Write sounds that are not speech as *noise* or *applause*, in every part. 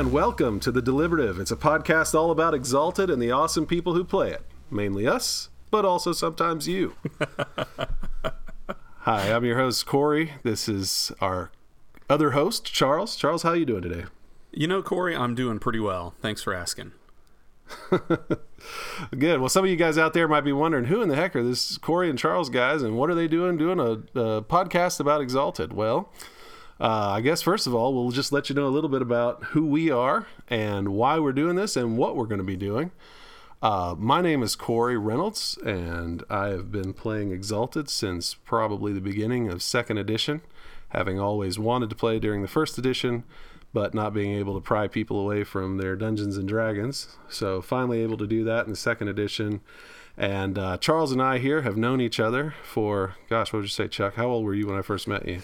And welcome to The Deliberative. It's a podcast all about Exalted and the awesome people who play it. Mainly us, but also sometimes you. *laughs* Hi, I'm your host, Corey. This is our other host, Charles. Charles, how are you doing today? You know, Corey, I'm doing pretty well. Thanks for asking. *laughs* Good. Well, some of you guys out there might be wondering who in the heck are this Corey and Charles guys, and what are they doing doing a, a podcast about Exalted? Well, uh, I guess first of all, we'll just let you know a little bit about who we are and why we're doing this and what we're going to be doing. Uh, my name is Corey Reynolds, and I have been playing Exalted since probably the beginning of second edition, having always wanted to play during the first edition but not being able to pry people away from their Dungeons and Dragons. So finally able to do that in the second edition. And uh, Charles and I here have known each other for, gosh, what would you say, Chuck? How old were you when I first met you?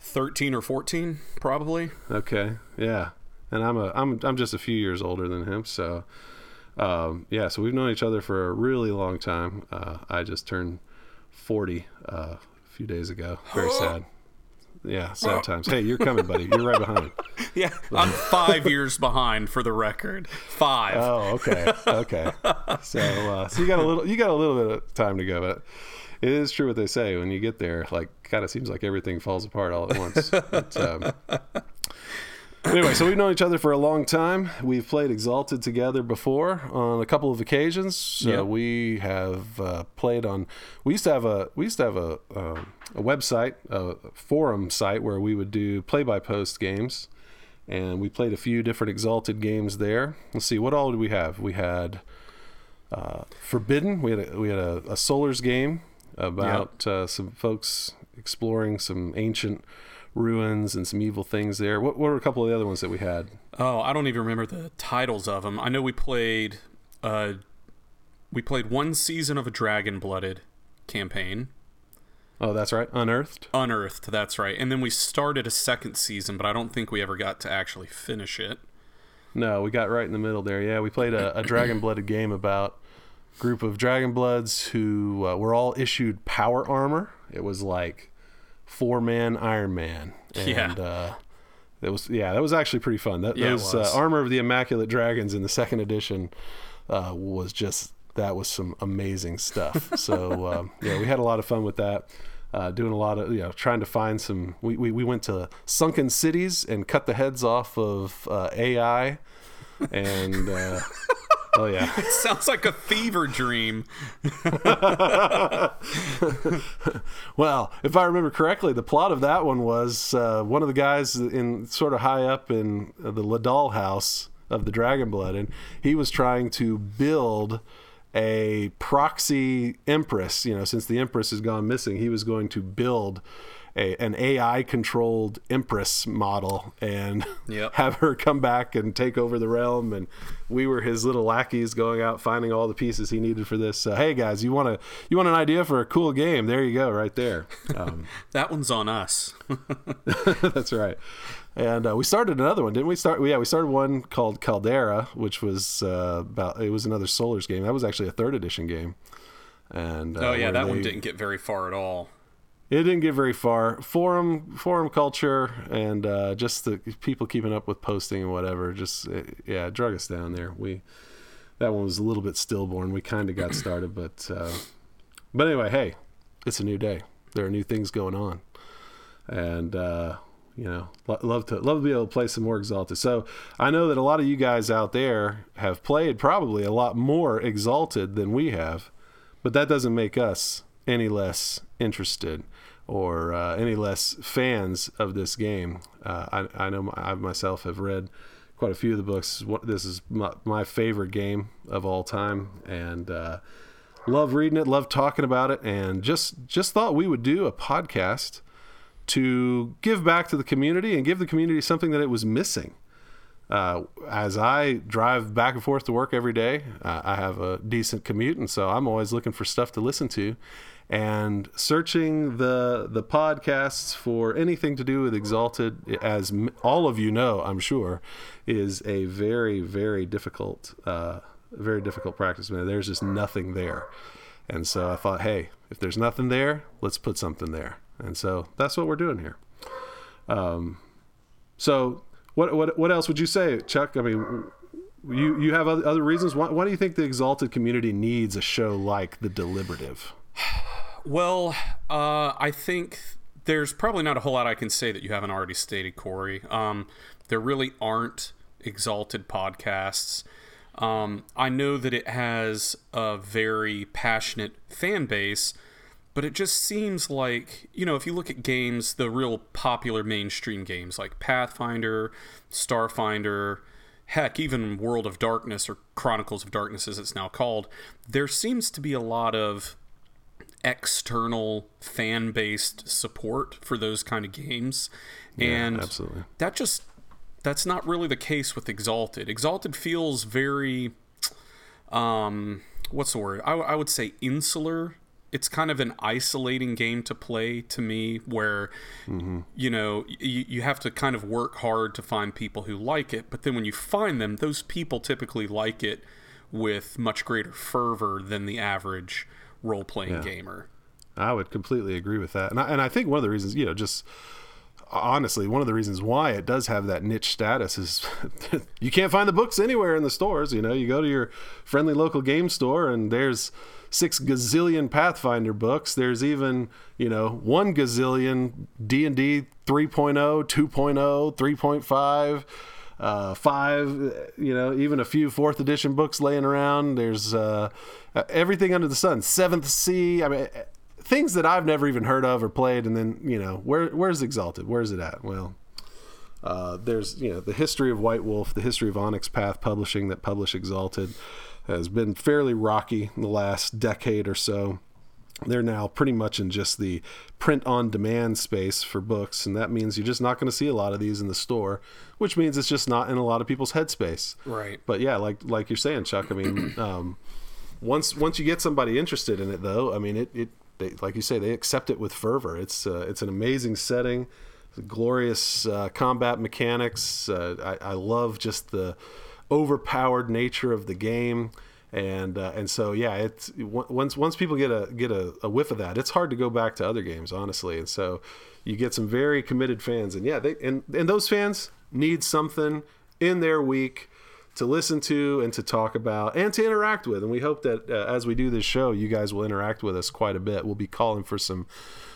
13 or 14, probably. Okay, yeah. And I'm a I'm I'm just a few years older than him, so um, yeah. So we've known each other for a really long time. Uh, I just turned 40 uh, a few days ago. Very *gasps* sad. Yeah, sad times. Hey, you're coming, buddy. You're right behind. *laughs* Yeah, I'm five years behind for the record. Five. Oh, okay, okay. *laughs* So, uh, so you got a little, you got a little bit of time to go, but it is true what they say. When you get there, like, kind of seems like everything falls apart all at once. But, um, anyway, so we've known each other for a long time. We've played Exalted together before on a couple of occasions. So Yeah. we have uh, played on. We used to have a we used to have a uh, a website, a forum site where we would do play by post games, and we played a few different Exalted games there. Let's see, what all did we have? We had uh, Forbidden. We had a, we had a, a Solars game about uh, some folks exploring some ancient ruins and some evil things there. What, what were a couple of the other ones that we had? Oh, I don't even remember the titles of them. I know we played. Uh, we played one season of a Dragon Blooded campaign. Oh, that's right, Unearthed. Unearthed, that's right. And then we started a second season, but I don't think we ever got to actually finish it. No, we got right in the middle there. Yeah, we played a, a *clears throat* dragon blooded game about group of dragon bloods who uh, were all issued power armor. It was like four man Iron Man. And, Yeah. Uh, it was yeah, that was actually pretty fun. That, Yeah, those uh, armor of the immaculate dragons in the second edition uh, was just that was some amazing stuff. *laughs* so um, yeah, we had a lot of fun with that. Uh, doing a lot of you know trying to find some we, we, we went to sunken cities and cut the heads off of uh, ai and uh, *laughs* oh yeah *laughs* Sounds like a fever dream. *laughs* well if i remember correctly the plot of that one was uh, one of the guys in sort of high up in the Ledaal house of the dragon blood and he was trying to build a proxy empress you know since the empress has gone missing he was going to build a, an AI controlled Empress model and Yep. *laughs* have her come back and take over the realm. And we were his little lackeys going out finding all the pieces he needed for this. So, hey guys, you want to you want an idea for a cool game? There you go, right there. Um, *laughs* That one's on us. *laughs* that's right. And uh, we started another one, didn't we? Start yeah, we started one called Caldera, which was uh, about it was another Solars game. That was actually a third edition game. And uh, Oh yeah, that one didn't get very far at all. It didn't get very far. Forum forum culture and uh, just the people keeping up with posting and whatever. Just uh, yeah, it drug us down there. We that one was a little bit stillborn. We kind of got started, but uh, but anyway, hey, it's a new day. There are new things going on, and uh, you know, lo- love to love to be able to play some more Exalted. So I know that a lot of you guys out there have played probably a lot more Exalted than we have, but that doesn't make us any less interested or uh, any less fans of this game. Uh, I, I know I myself have read quite a few of the books. This is my, my favorite game of all time, and uh, love reading it, love talking about it, and just just thought we would do a podcast to give back to the community and give the community something that it was missing. Uh, as I drive back and forth to work every day, uh, I have a decent commute, and so I'm always looking for stuff to listen to. And searching the the podcasts for anything to do with Exalted, as all of you know, I'm sure, is a very very difficult, uh, very difficult practice. There's just nothing there. And so I thought, hey, if there's nothing there, let's put something there. And so that's what we're doing here. Um, so what what what else would you say, Chuck? I mean, you you have other, other reasons. Why, why do you think the Exalted community needs a show like The Deliberative? Well, uh, I think there's probably not a whole lot I can say that you haven't already stated, Corey. Um, there really aren't exalted podcasts. Um, I know that it has a very passionate fan base, but it just seems like, you know, if you look at games, the real popular mainstream games like Pathfinder, Starfinder, heck, even World of Darkness or Chronicles of Darkness as it's now called, there seems to be a lot of external fan based support for those kind of games. and absolutely. that just that's not really the case with Exalted. Exalted feels very um what's the word? I, I would say insular. It's kind of an isolating game to play to me where you know you, you have to kind of work hard to find people who like it but then when you find them those people typically like it with much greater fervor than the average role-playing gamer I would completely agree with that, and I, and I think one of the reasons, you know, just honestly, one of the reasons why it does have that niche status is *laughs* you can't find the books anywhere in the stores. You know, you go to your friendly local game store, and there's six gazillion Pathfinder books. There's even you know one gazillion D and D 3.0, 2.0, 3.5 uh, five, you know, even a few fourth edition books laying around. There's uh, everything under the sun. Seventh Sea. I mean, things that I've never even heard of or played. And then, you know, where where's Exalted? Where's it at? Well, uh, there's you know the history of White Wolf, the history of Onyx Path Publishing that published Exalted has been fairly rocky in the last decade or so. They're now pretty much in just the print on demand space for books, and that means you're just not going to see a lot of these in the store, which means it's just not in a lot of people's headspace. Right. But yeah, like like you're saying, Chuck. I mean, *clears throat* um, once once you get somebody interested in it, though, I mean, it it they, like you say, they accept it with fervor. It's uh, it's an amazing setting, glorious uh, combat mechanics. Uh, I, I love just the overpowered nature of the game. And uh, and so yeah, it's once once people get a get a, a whiff of that, it's hard to go back to other games, honestly. And so you get some very committed fans, and yeah, they and and those fans need something in their week to listen to and to talk about and to interact with. And we hope that uh, as we do this show, you guys will interact with us quite a bit. We'll be calling for some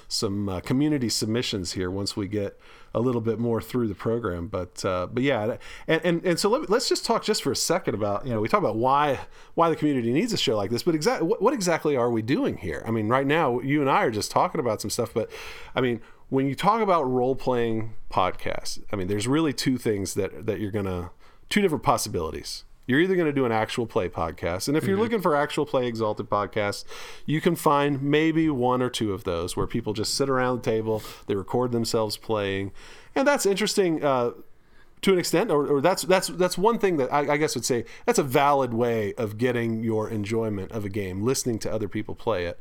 some uh, community submissions here once we get a little bit more through the program. But uh, but yeah, and and, and so let, us just talk just for a second about you know we talk about why why the community needs a show like this, but exactly what, what exactly are we doing here? I mean, right now you and I are just talking about some stuff, but I mean when you talk about role playing podcasts, I mean there's really two things that that you're gonna two different possibilities. You're either going to do an actual play podcast, and if you're looking for actual play exalted podcasts, you can find maybe one or two of those where people just sit around the table, they record themselves playing, and that's interesting uh, to an extent. Or, or, that's that's that's one thing that I, I guess would say that's a valid way of getting your enjoyment of a game, listening to other people play it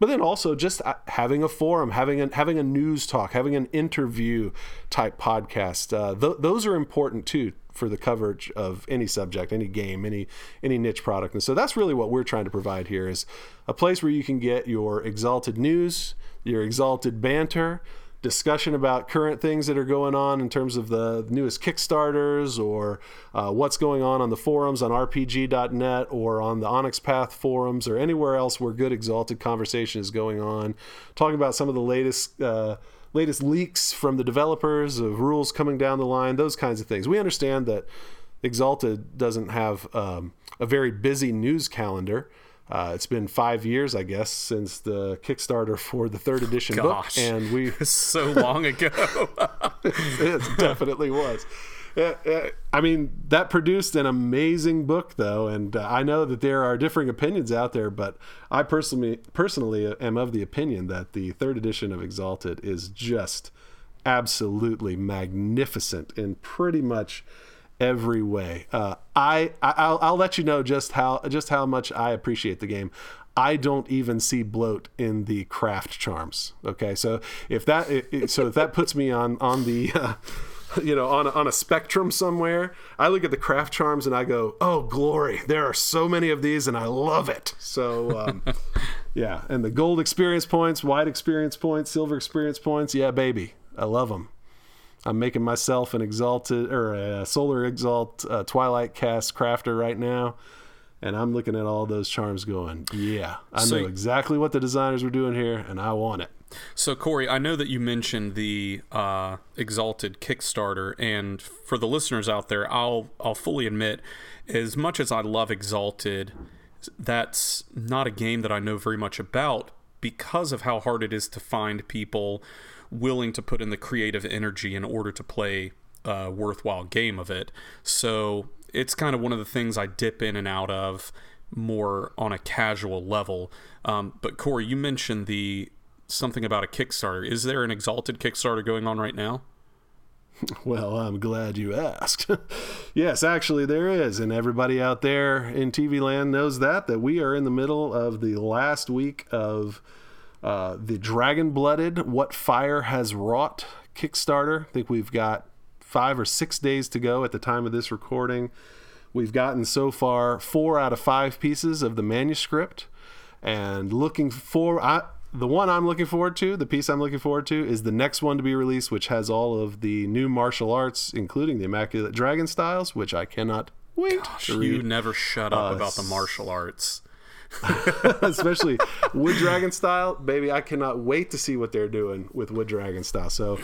but then also just uh, having a forum, having a, having a news talk, having an interview type podcast. Uh, th- those are important too for the coverage of any subject, any game, any any niche product. And so that's really what we're trying to provide here is a place where you can get your exalted news, your exalted banter, discussion about current things that are going on in terms of the newest Kickstarters or uh, what's going on on the forums on RPG.net or on the Onyx Path forums or anywhere else where good exalted conversation is going on. Talking about some of the latest. Uh, latest leaks from the developers of rules coming down the line, those kinds of things. We understand that Exalted doesn't have um, a very busy news calendar. Uh, it's been five years, I guess, since the Kickstarter for the third edition Gosh, book, and we *laughs* so long ago. *laughs* it definitely was. I mean, that produced an amazing book, though, and uh, I know that there are differing opinions out there, but I personally personally am of the opinion that the third edition of Exalted is just absolutely magnificent in pretty much every way. Uh, I I'll, I'll let you know just how just how much I appreciate the game. I don't even see bloat in the craft charms. Okay, so if that so if that puts me on on the *laughs* uh, you know on a, on a spectrum somewhere, I look at the craft charms and I go, oh glory! There are so many of these and I love it. So. Um, *laughs* yeah, and the gold experience points, white experience points, silver experience points. Yeah, baby, I love them. I'm making myself an exalted or a solar exalt uh, Twilight cast crafter right now. And I'm looking at all those charms going, yeah, I So- know exactly what the designers were doing here and I want it. So, Corey, I know that you mentioned the uh, Exalted Kickstarter, and for the listeners out there, I'll I'll fully admit, as much as I love Exalted, that's not a game that I know very much about because of how hard it is to find people willing to put in the creative energy in order to play a worthwhile game of it. So it's kind of one of the things I dip in and out of more on a casual level. Um, but Corey, you mentioned the something about a Kickstarter. Is there an Exalted Kickstarter going on right now? *laughs* Well, I'm glad you asked. *laughs* yes, actually, there is. And everybody out there in TV land knows that, that we are in the middle of the last week of uh, the Dragon Blooded What Fire Has Wrought Kickstarter. I think we've got five or six days to go at the time of this recording. We've gotten so far four out of five pieces of the manuscript. And looking for. I, the one I'm looking forward to, the piece I'm looking forward to, is the next one to be released, which has all of the new martial arts, including the Immaculate Dragon styles, which I cannot wait to You never shut up about the martial arts. *laughs* Especially Wood Dragon style, baby! I cannot wait to see what they're doing with Wood Dragon style. So,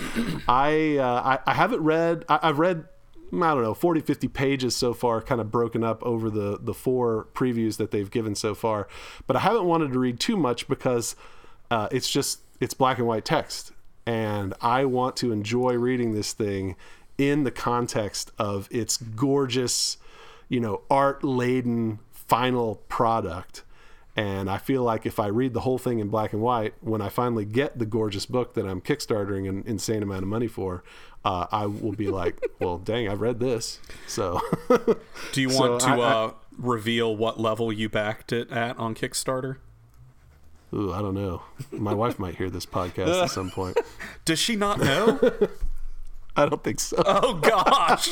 I uh, I, I haven't read. I, I've read I don't know 40 50 pages so far kind of broken up over the the four previews that they've given so far but i haven't wanted to read too much because uh, it's just it's black and white text and i want to enjoy reading this thing in the context of its gorgeous you know art laden final product and I feel like if I read the whole thing in black and white, when I finally get the gorgeous book that I'm kickstartering an insane amount of money for, uh, I will be like, *laughs* well, dang, I've read this. So, *laughs* Do you So want to I- I- uh, reveal what level you backed it at on Kickstarter? ooh, I don't know. My wife might hear this podcast at some point. *laughs* Does she not know? I don't think so. oh gosh,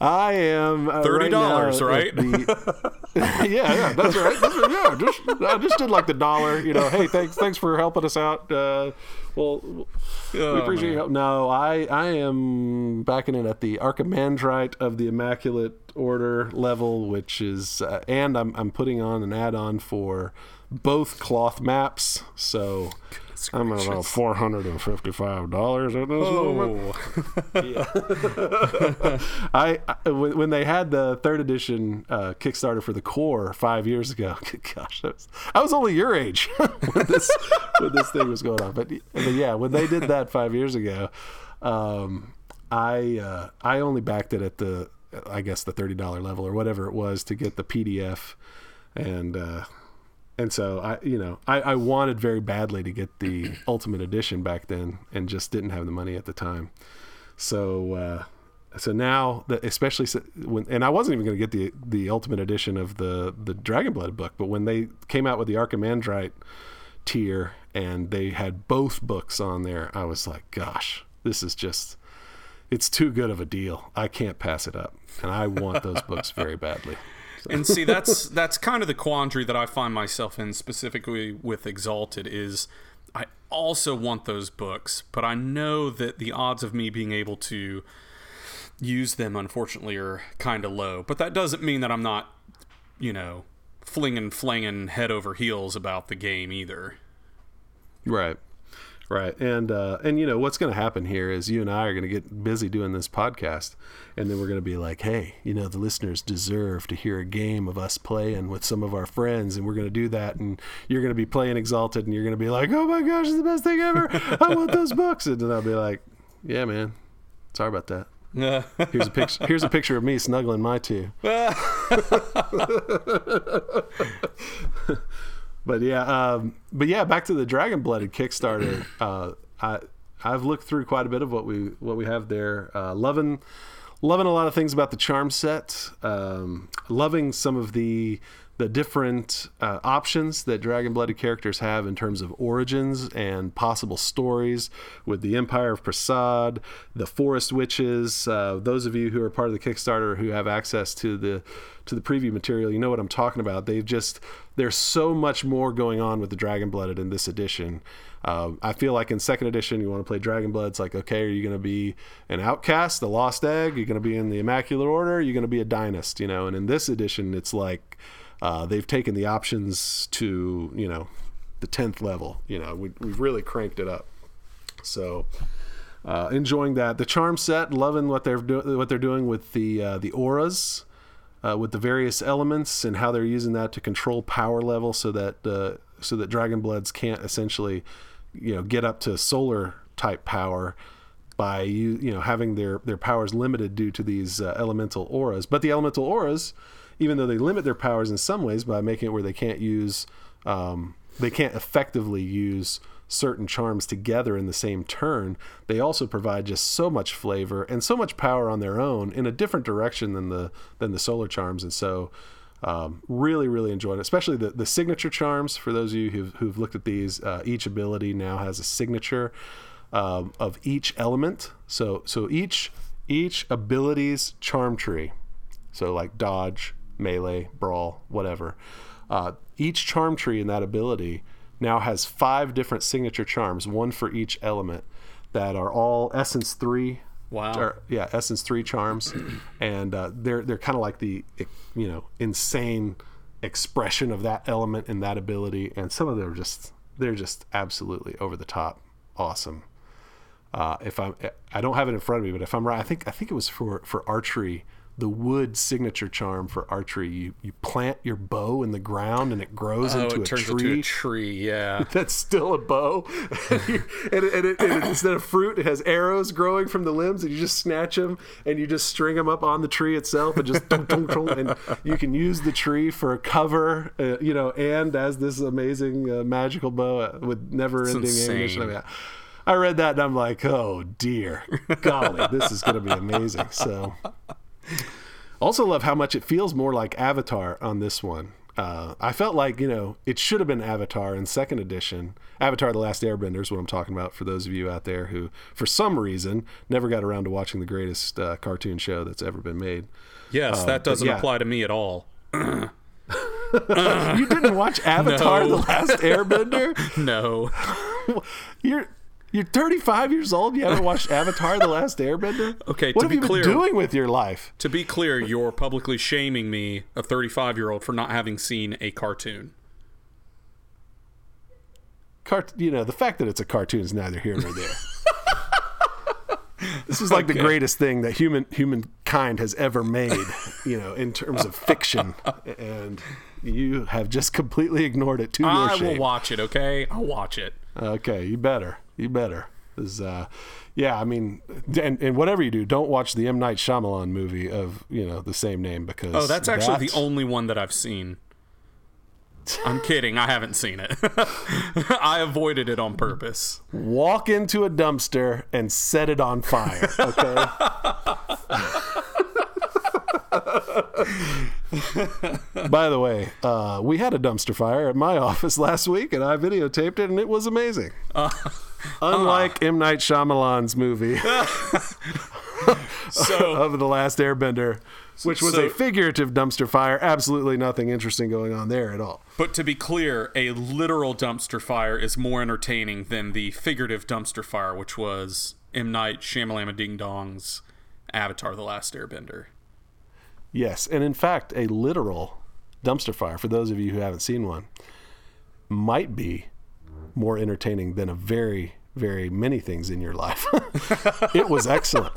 I am uh, $30, right right? the- *laughs* yeah, yeah, that's right. That's. Yeah, just I just did like the dollar. You know, hey, thanks, thanks for helping us out. Uh, well, we Oh, appreciate your help. No, I I am backing it at the Archimandrite of the Immaculate Order level, which is, uh, and I'm I'm putting on an add-on for both cloth maps. So I'm at about four hundred and fifty-five dollars at this moment. Oh, *laughs* I, I when, they had the third edition uh, Kickstarter for the core five years ago. *laughs* Gosh, that was, I was only your age *laughs* when this when this thing was going on. But, but yeah, when they did that five years ago, um, I uh, I only backed it at the I guess the thirty dollar level or whatever it was to get the PDF, and uh, and so I you know I, I wanted very badly to get the *clears throat* Ultimate Edition back then, and just didn't have the money at the time. So uh, so now that especially when and I wasn't even going to get the the ultimate edition of the the Dragonblood book, but when they came out with the Archimandrite tier and they had both books on there, I was like, gosh, this is just it's too good of a deal. I can't pass it up, and I want those books very badly. *laughs* and see that's that's kind of the quandary that I find myself in specifically with Exalted is I also want those books, but I know that the odds of me being able to use them unfortunately are kind of low. But that doesn't mean that I'm not, you know, flinging flanging head over heels about the game either. Right. Right. And uh and you know what's going to happen here is you and I are going to get busy doing this podcast and then we're going to be like, "Hey, you know, the listeners deserve to hear a game of us playing with some of our friends and we're going to do that and you're going to be playing Exalted and you're going to be like, "Oh my gosh, it's the best thing ever. I want those books." And then I'll be like, "Yeah, man. Sorry about that." *laughs* Here's a picture here's a picture of me snuggling my two. *laughs* but yeah, um, but yeah, back to the Dragon Blooded Kickstarter. *clears throat* Uh, I I've looked through quite a bit of what we what we have there. Uh, loving loving a lot of things about the charm set. Um, loving some of the the different uh, options that dragon blooded characters have in terms of origins and possible stories with the Empire of Prasad, the Forest Witches. Uh, those of you who are part of the Kickstarter who have access to the to the preview material, you know what I'm talking about. They've just there's so much more going on with the Dragon Blooded in this edition. Uh, I feel like in second edition, you want to play Dragon Blood. It's like, okay, are you going to be an outcast, a lost egg? You're going to be in the Immaculate Order? You're going to be a dynast, you know? And in this edition, it's like uh, they've taken the options to, you know, the 10th level. You know, we, we've really cranked it up. So, uh, enjoying that. The charm set, loving what they're do- what they're doing with the uh, the auras, uh, with the various elements and how they're using that to control power level, so that uh, so that Dragon Bloods can't essentially, you know, get up to solar type power by you you know having their their powers limited due to these uh, elemental auras. But the elemental auras, even though they limit their powers in some ways by making it where they can't use um, they can't effectively use certain charms together in the same turn, they also provide just so much flavor and so much power on their own in a different direction than the than the solar charms. And so, um, really, really enjoyed it, especially the the signature charms. For those of you who've, who've looked at these, uh, each ability now has a signature um, of each element. So so each each ability's charm tree. So like dodge, melee, brawl, whatever. Uh, each charm tree in that ability now has five different signature charms, one for each element, that are all Essence three. Wow. Or, yeah, Essence three charms, *clears throat* and uh, they're they're kind of like the you know insane expression of that element and that ability, and some of them are just they're just absolutely over the top awesome. Uh, if I'm, I don't have it in front of me, but if I'm right, I think I think it was for for archery the wood signature charm for archery. You you plant your bow in the ground and it grows oh, into it a into a tree. *laughs* Yeah. That's still a bow, *laughs* and, it, and, it, and it, instead of fruit, it has arrows growing from the limbs, and you just snatch them and you just string them up on the tree itself, and just *laughs* dunk, dunk, dunk, and you can use the tree for a cover, uh, you know, and as this amazing uh, magical bow uh, with never-ending ammunition. I, mean, I read that and I'm like, oh dear, golly, this is going to be amazing. So. Also, love how much it feels more like Avatar on this one. Uh, I felt like you know it should have been Avatar in second edition. Avatar: The Last Airbender is what I'm talking about for those of you out there who, for some reason, never got around to watching the greatest uh, cartoon show that's ever been made. Yes, Uh, that doesn't yeah. apply to me at all. *laughs* you didn't watch Avatar: *laughs* No. The Last Airbender? *laughs* No. You're you're 35 years old. You haven't watched *laughs* Avatar: The Last Airbender? Okay, what to have you clear- been doing with your life? to be clear, you're publicly shaming me, a 35 year old, for not having seen a cartoon. Cart- you know, the fact that it's a cartoon is neither here nor there. *laughs* this is like the greatest thing that human humankind has ever made, you know, in terms of fiction, *laughs* and you have just completely ignored it to your I will watch it, okay? I'll watch it. Okay, you better, you better. 'Cause, uh, yeah, I mean, and, and whatever you do, don't watch the M Night Shyamalan movie of you know the same name because Oh, that's actually that- the only one that I've seen. *laughs* I'm kidding. I haven't seen it. *laughs* I avoided it on purpose. walk into a dumpster and set it on fire. Okay. *laughs* By the way, uh, we had a dumpster fire at my office last week, and I videotaped it, and it was amazing. *laughs* Unlike M Night Shyamalan's movie *laughs* So, *laughs* of the Last Airbender, which was So- a figurative dumpster fire, absolutely nothing interesting going on there at all. but to be clear, a literal dumpster fire is more entertaining than the figurative dumpster fire, which was M. Night Shyamalama Ding Dong's Avatar The Last Airbender. Yes, and in fact, a literal dumpster fire, for those of you who haven't seen one, might be more entertaining than a very, very many things in your life. *laughs* it was excellent. *laughs*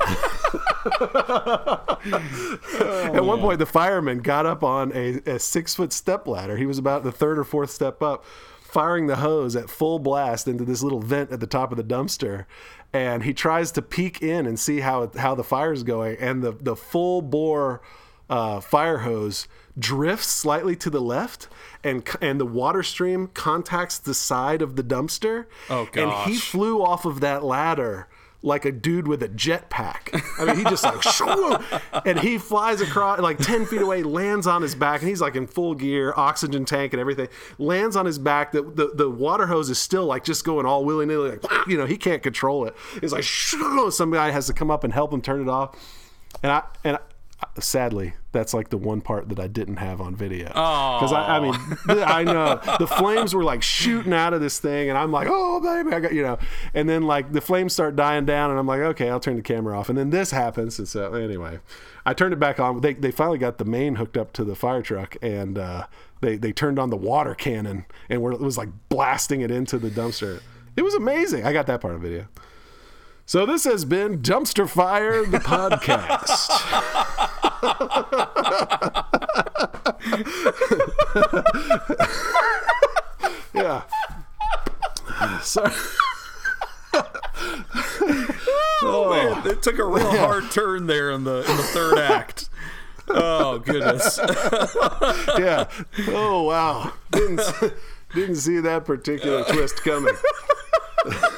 At one point, the fireman got up on a, a six foot step ladder. He was about the third or fourth step up, firing the hose at full blast into this little vent at the top of the dumpster. And he tries to peek in and see how how the fire's going. And the, the full bore uh, fire hose drifts slightly to the left, and and the water stream contacts the side of the dumpster. Oh, gosh! And he flew off of that ladder like a dude with a jetpack. I mean, he just like, *laughs* shoo, and he flies across like 10 feet away, lands on his back, and he's like in full gear, oxygen tank and everything, lands on his back. The, the, the water hose is still like just going all willy nilly, like, *laughs* you know, he can't control it. It's like, shoo, some guy has to come up and help him turn it off. And I, and I, sadly that's like the one part that i didn't have on video. Because I, I mean i know. The flames were like shooting out of this thing and i'm like oh baby i got you know. And then like the flames start dying down and i'm like okay i'll turn the camera off. And then this happens and so anyway i turned it back on. They, they finally got the main hooked up to the fire truck and uh, they, they turned on the water cannon and it was like blasting it into the dumpster. It was amazing. I got that part of the video so this has been Dumpster Fire, the podcast. yeah. Sorry. Oh, man, oh. it took a real hard turn there in the in the third act. Oh goodness. *laughs* yeah. Oh wow. Didn't didn't see that particular twist coming *laughs*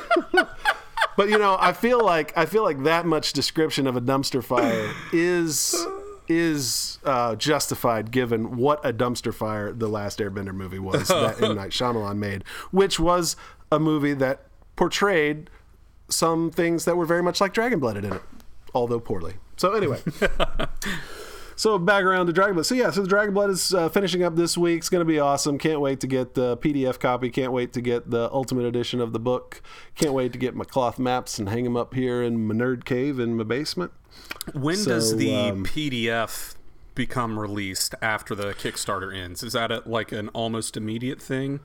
but you know, I feel like I feel like that much description of a dumpster fire is is uh, justified given what a dumpster fire the last Airbender movie was *laughs* that M Night Shyamalan made, which was a movie that portrayed some things that were very much like Dragon Blooded in it, although poorly. So anyway. *laughs* So back around to Dragon Blood. So yeah, so the Dragon Blood is uh, finishing up this week. It's going to be awesome. Can't wait to get the PDF copy. Can't wait to get the Ultimate Edition of the book. Can't wait to get my cloth maps and hang them up here in my nerd cave in my basement. When so, does the um, PDF become released after the Kickstarter ends? Is that a, like an almost immediate thing?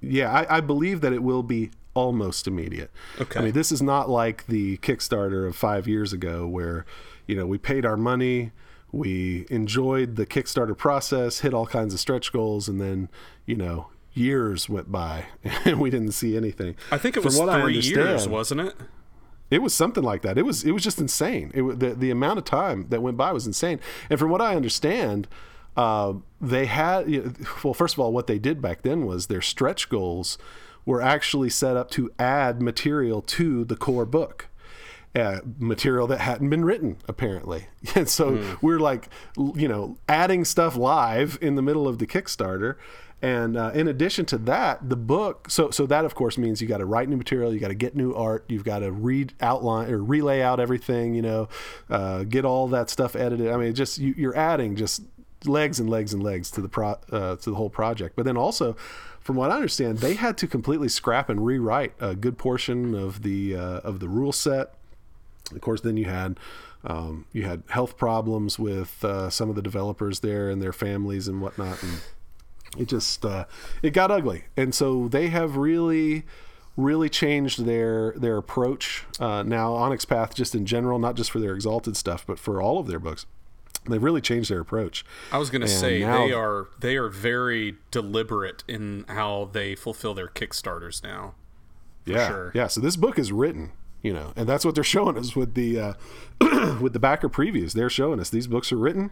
Yeah, I, I believe that it will be almost immediate. Okay. I mean, this is not like the Kickstarter of five years ago where, you know, we paid our money we enjoyed the Kickstarter process, hit all kinds of stretch goals, and then, you know, years went by *laughs* and we didn't see anything. I think it was From what three years, wasn't it? It was something like that. It was it was just insane. It the the amount of time that went by was insane. And from what I understand, uh, they had well, first of all, what they did back then was their stretch goals were actually set up to add material to the core book uh, material that hadn't been written apparently. *laughs* And so mm. we're like you know adding stuff live in the middle of the kickstarter. And uh, in addition to that the book so so that of course means you got to write new material you got to get new art you've got to read outline or relay out everything you know uh, get all that stuff edited. I mean just you, are adding just legs and legs and legs to the pro uh, to the whole project. But then also from what I understand, they had to completely scrap and rewrite a good portion of the uh, of the rule set of course, then you had um, you had health problems with uh, some of the developers there and their families and whatnot, and it just uh, it got ugly. And so they have really really changed their their approach uh, now Onyx Path just in general, not just for their exalted stuff, but for all of their books. They've really changed their approach. I was going to say now, they are they are very deliberate in how they fulfill their kickstarters now. Yeah, sure. yeah. So this book is written you know and that's what they're showing us with the uh, *clears throat* with the backer previews. They're showing us these books are written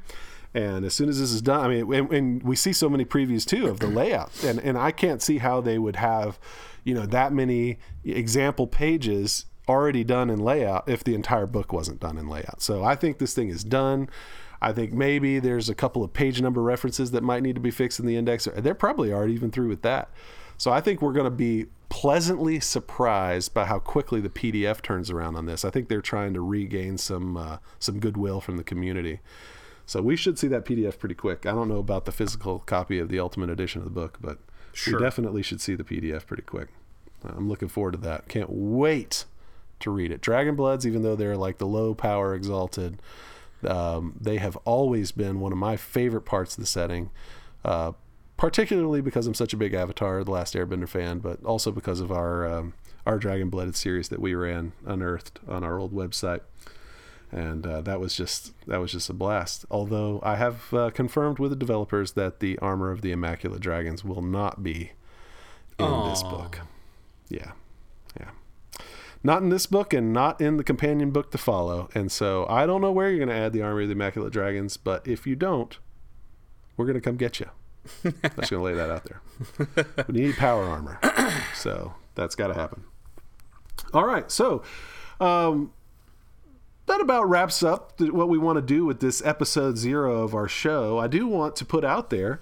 and as soon as this is done i mean and, and, we see so many previews too of the *clears throat* layout and and i can't see how they would have you know that many example pages already done in layout if the entire book wasn't done in layout. So i think this thing is done I think maybe there's a couple of page number references that might need to be fixed in the index. They're probably already even through with that. So I think we're going to be pleasantly surprised by how quickly the PDF turns around on this. I think they're trying to regain some uh, some goodwill from the community. So we should see that PDF pretty quick. I don't know about the physical copy of the Ultimate Edition of the book, but sure. we definitely should see the PDF pretty quick. I'm looking forward to that. Can't wait to read it. Dragon Bloods, even though they're like the low power exalted, um, they have always been one of my favorite parts of the setting. Uh, particularly because I'm such a big Avatar: The Last Airbender fan, but also because of our um, our Dragon Blooded series that we ran unearthed on our old website, and uh, that was just that was just a blast. Although I have uh, confirmed with the developers that the armor of the Immaculate Dragons will not be in Aww. this book. Yeah, yeah. Not in this book and not in the companion book to follow. And so I don't know where you're going to add the army of the Immaculate Dragons, but if you don't, we're going to come get you. I'm *laughs* just gonna lay that out there. We need power armor, *clears throat* so that's got to happen. All right, so Um, that about wraps up what we want to do with this episode zero of our show. I do want to put out there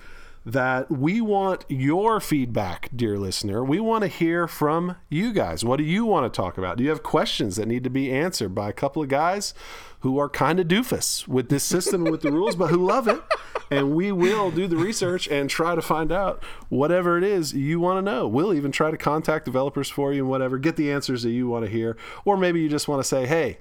that we want your feedback, dear listener. We want to hear from you guys. What do you want to talk about? Do you have questions that need to be answered by a couple of guys who are kind of doofus with this system with the rules, but who love it? And we will do the research and try to find out whatever it is you want to know. We'll even try to contact developers for you and whatever, get the answers that you want to hear. Or maybe you just want to say, hey,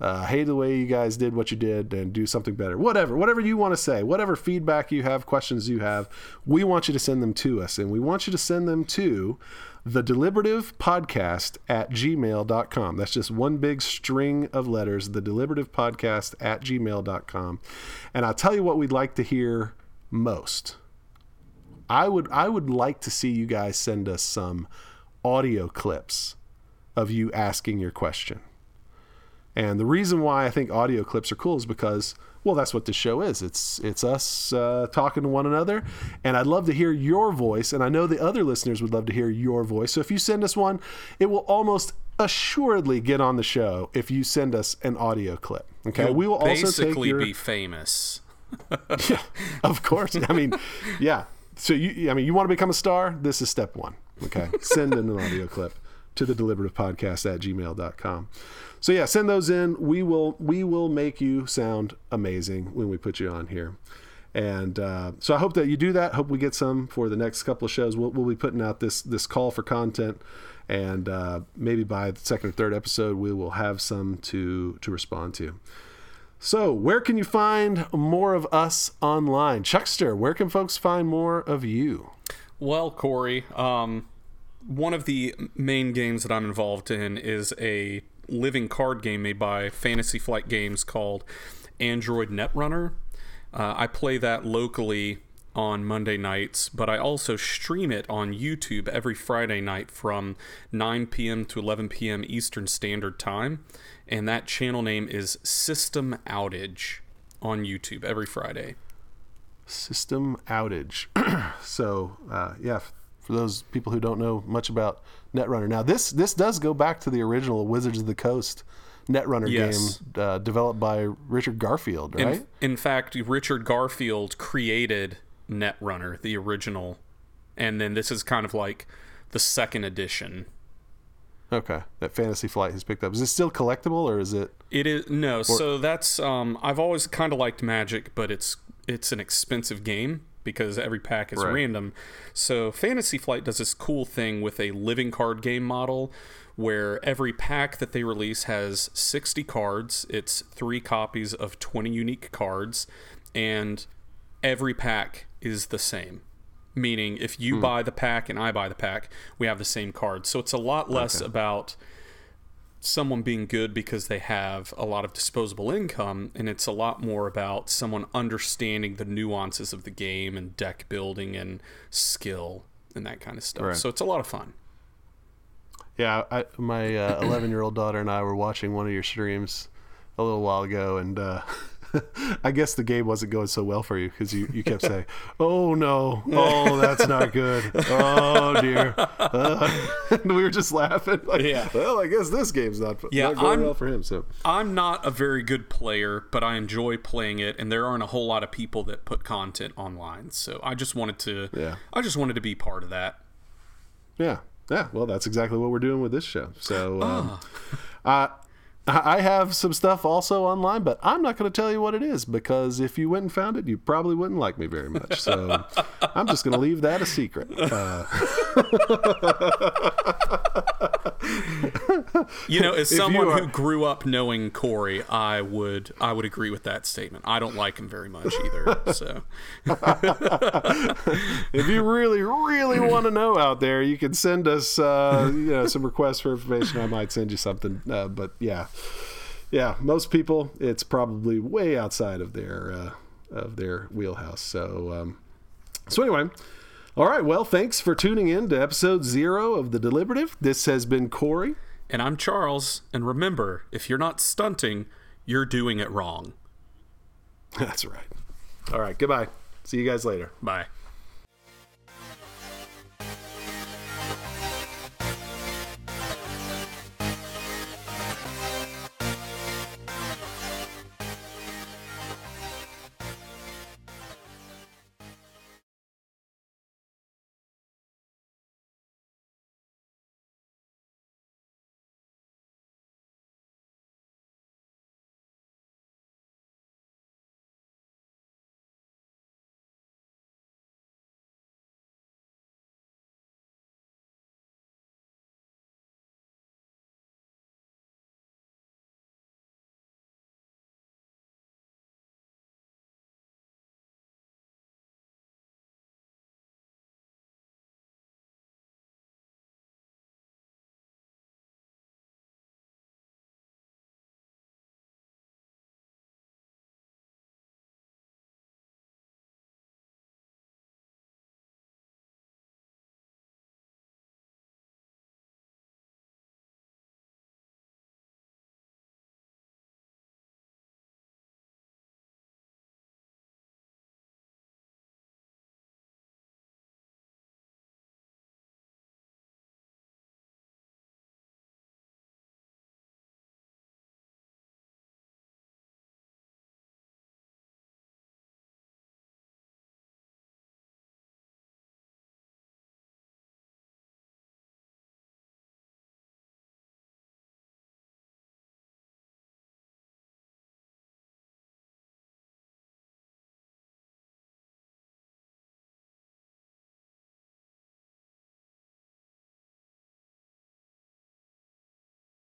uh, hate the way you guys did what you did and do something better. Whatever, whatever you want to say, whatever feedback you have, questions you have, we want you to send them to us. And we want you to send them to the deliberative podcast at gmail.com. That's just one big string of letters, the deliberative podcast at gmail.com. And I'll tell you what we'd like to hear most. I would I would like to see you guys send us some audio clips of you asking your question. And the reason why I think audio clips are cool is because, well, that's what this show is. It's it's us uh, talking to one another, and I'd love to hear your voice, and I know the other listeners would love to hear your voice. So if you send us one, it will almost assuredly get on the show if you send us an audio clip. Okay, You'll we will also take basically your be famous. *laughs* *laughs* yeah, of course. I mean, yeah. So you, I mean, you want to become a star? This is step one. Okay. Send in an audio clip to the deliberative podcast at gmail.com. So yeah, send those in. We will, we will make you sound amazing when we put you on here. And uh, so I hope that you do that. Hope we get some for the next couple of shows. We'll, we'll be putting out this, this call for content and uh, maybe by the second or third episode, we will have some to, to respond to. So, where can you find more of us online? Chuckster, where can folks find more of you? Well, Corey, um, one of the main games that I'm involved in is a living card game made by Fantasy Flight Games called Android Netrunner. Uh, I play that locally on Monday nights, but I also stream it on YouTube every Friday night from 9 p.m. to 11 p.m. Eastern Standard Time. And that channel name is System Outage on YouTube every Friday. System outage. *clears throat* so, uh, yeah, for those people who don't know much about Netrunner. Now, this this does go back to the original Wizards of the Coast Netrunner Yes. game uh, developed by Richard Garfield, right? In, in fact, Richard Garfield created Netrunner, the original, and then this is kind of like the second edition. okay, that Fantasy Flight has picked up. Is it still collectible or is it? It is no, so that's um, I've always kind of liked Magic, but it's it's an expensive game because every pack is Right. random. So Fantasy Flight does this cool thing with a living card game model where every pack that they release has 60 cards. It's 3 copies of 20 unique cards and every pack is the same. Meaning if you hmm. buy the pack and I buy the pack, we have the same cards. So it's a lot less about someone being good because they have a lot of disposable income and it's a lot more about someone understanding the nuances of the game and deck building and skill and that kind of stuff Right. so it's a lot of fun Yeah, I, my eleven-year-old daughter and I were watching one of your streams a little while ago, and uh, *laughs* *laughs* I guess the game wasn't going so well for you because you, you kept *laughs* saying, "Oh no, oh that's not good, oh dear," uh, *laughs* and we were just laughing. Like, Yeah. Well, I guess this game's not, Yeah, not going I'm- well for him. So i'm not a very good player but i enjoy playing it and there aren't a whole lot of people that put content online so i just wanted to Yeah. i just wanted to be part of that yeah, yeah. Well, that's exactly what we're doing with this show. So. Um, Ah. uh, I have some stuff also online, but I'm not going to tell you what it is because if you went and found it, you probably wouldn't like me very much. So I'm just going to leave that a secret. Uh, *laughs* *laughs* you know as someone are- who grew up knowing corey i would i would agree with that statement i don't like him very much either so *laughs* if you really, really want to know out there, you can send us uh, you know, some requests for information. I might send you something. Uh, but yeah, yeah, most people, it's probably way outside of their uh, of their wheelhouse. So, um, so anyway. All right. Well, thanks for tuning in to episode zero of The Deliberative. This has been Corey. And I'm Charles, and remember, if you're not stunting, you're doing it wrong. *laughs* That's right. All right. Goodbye. See you guys later. Bye.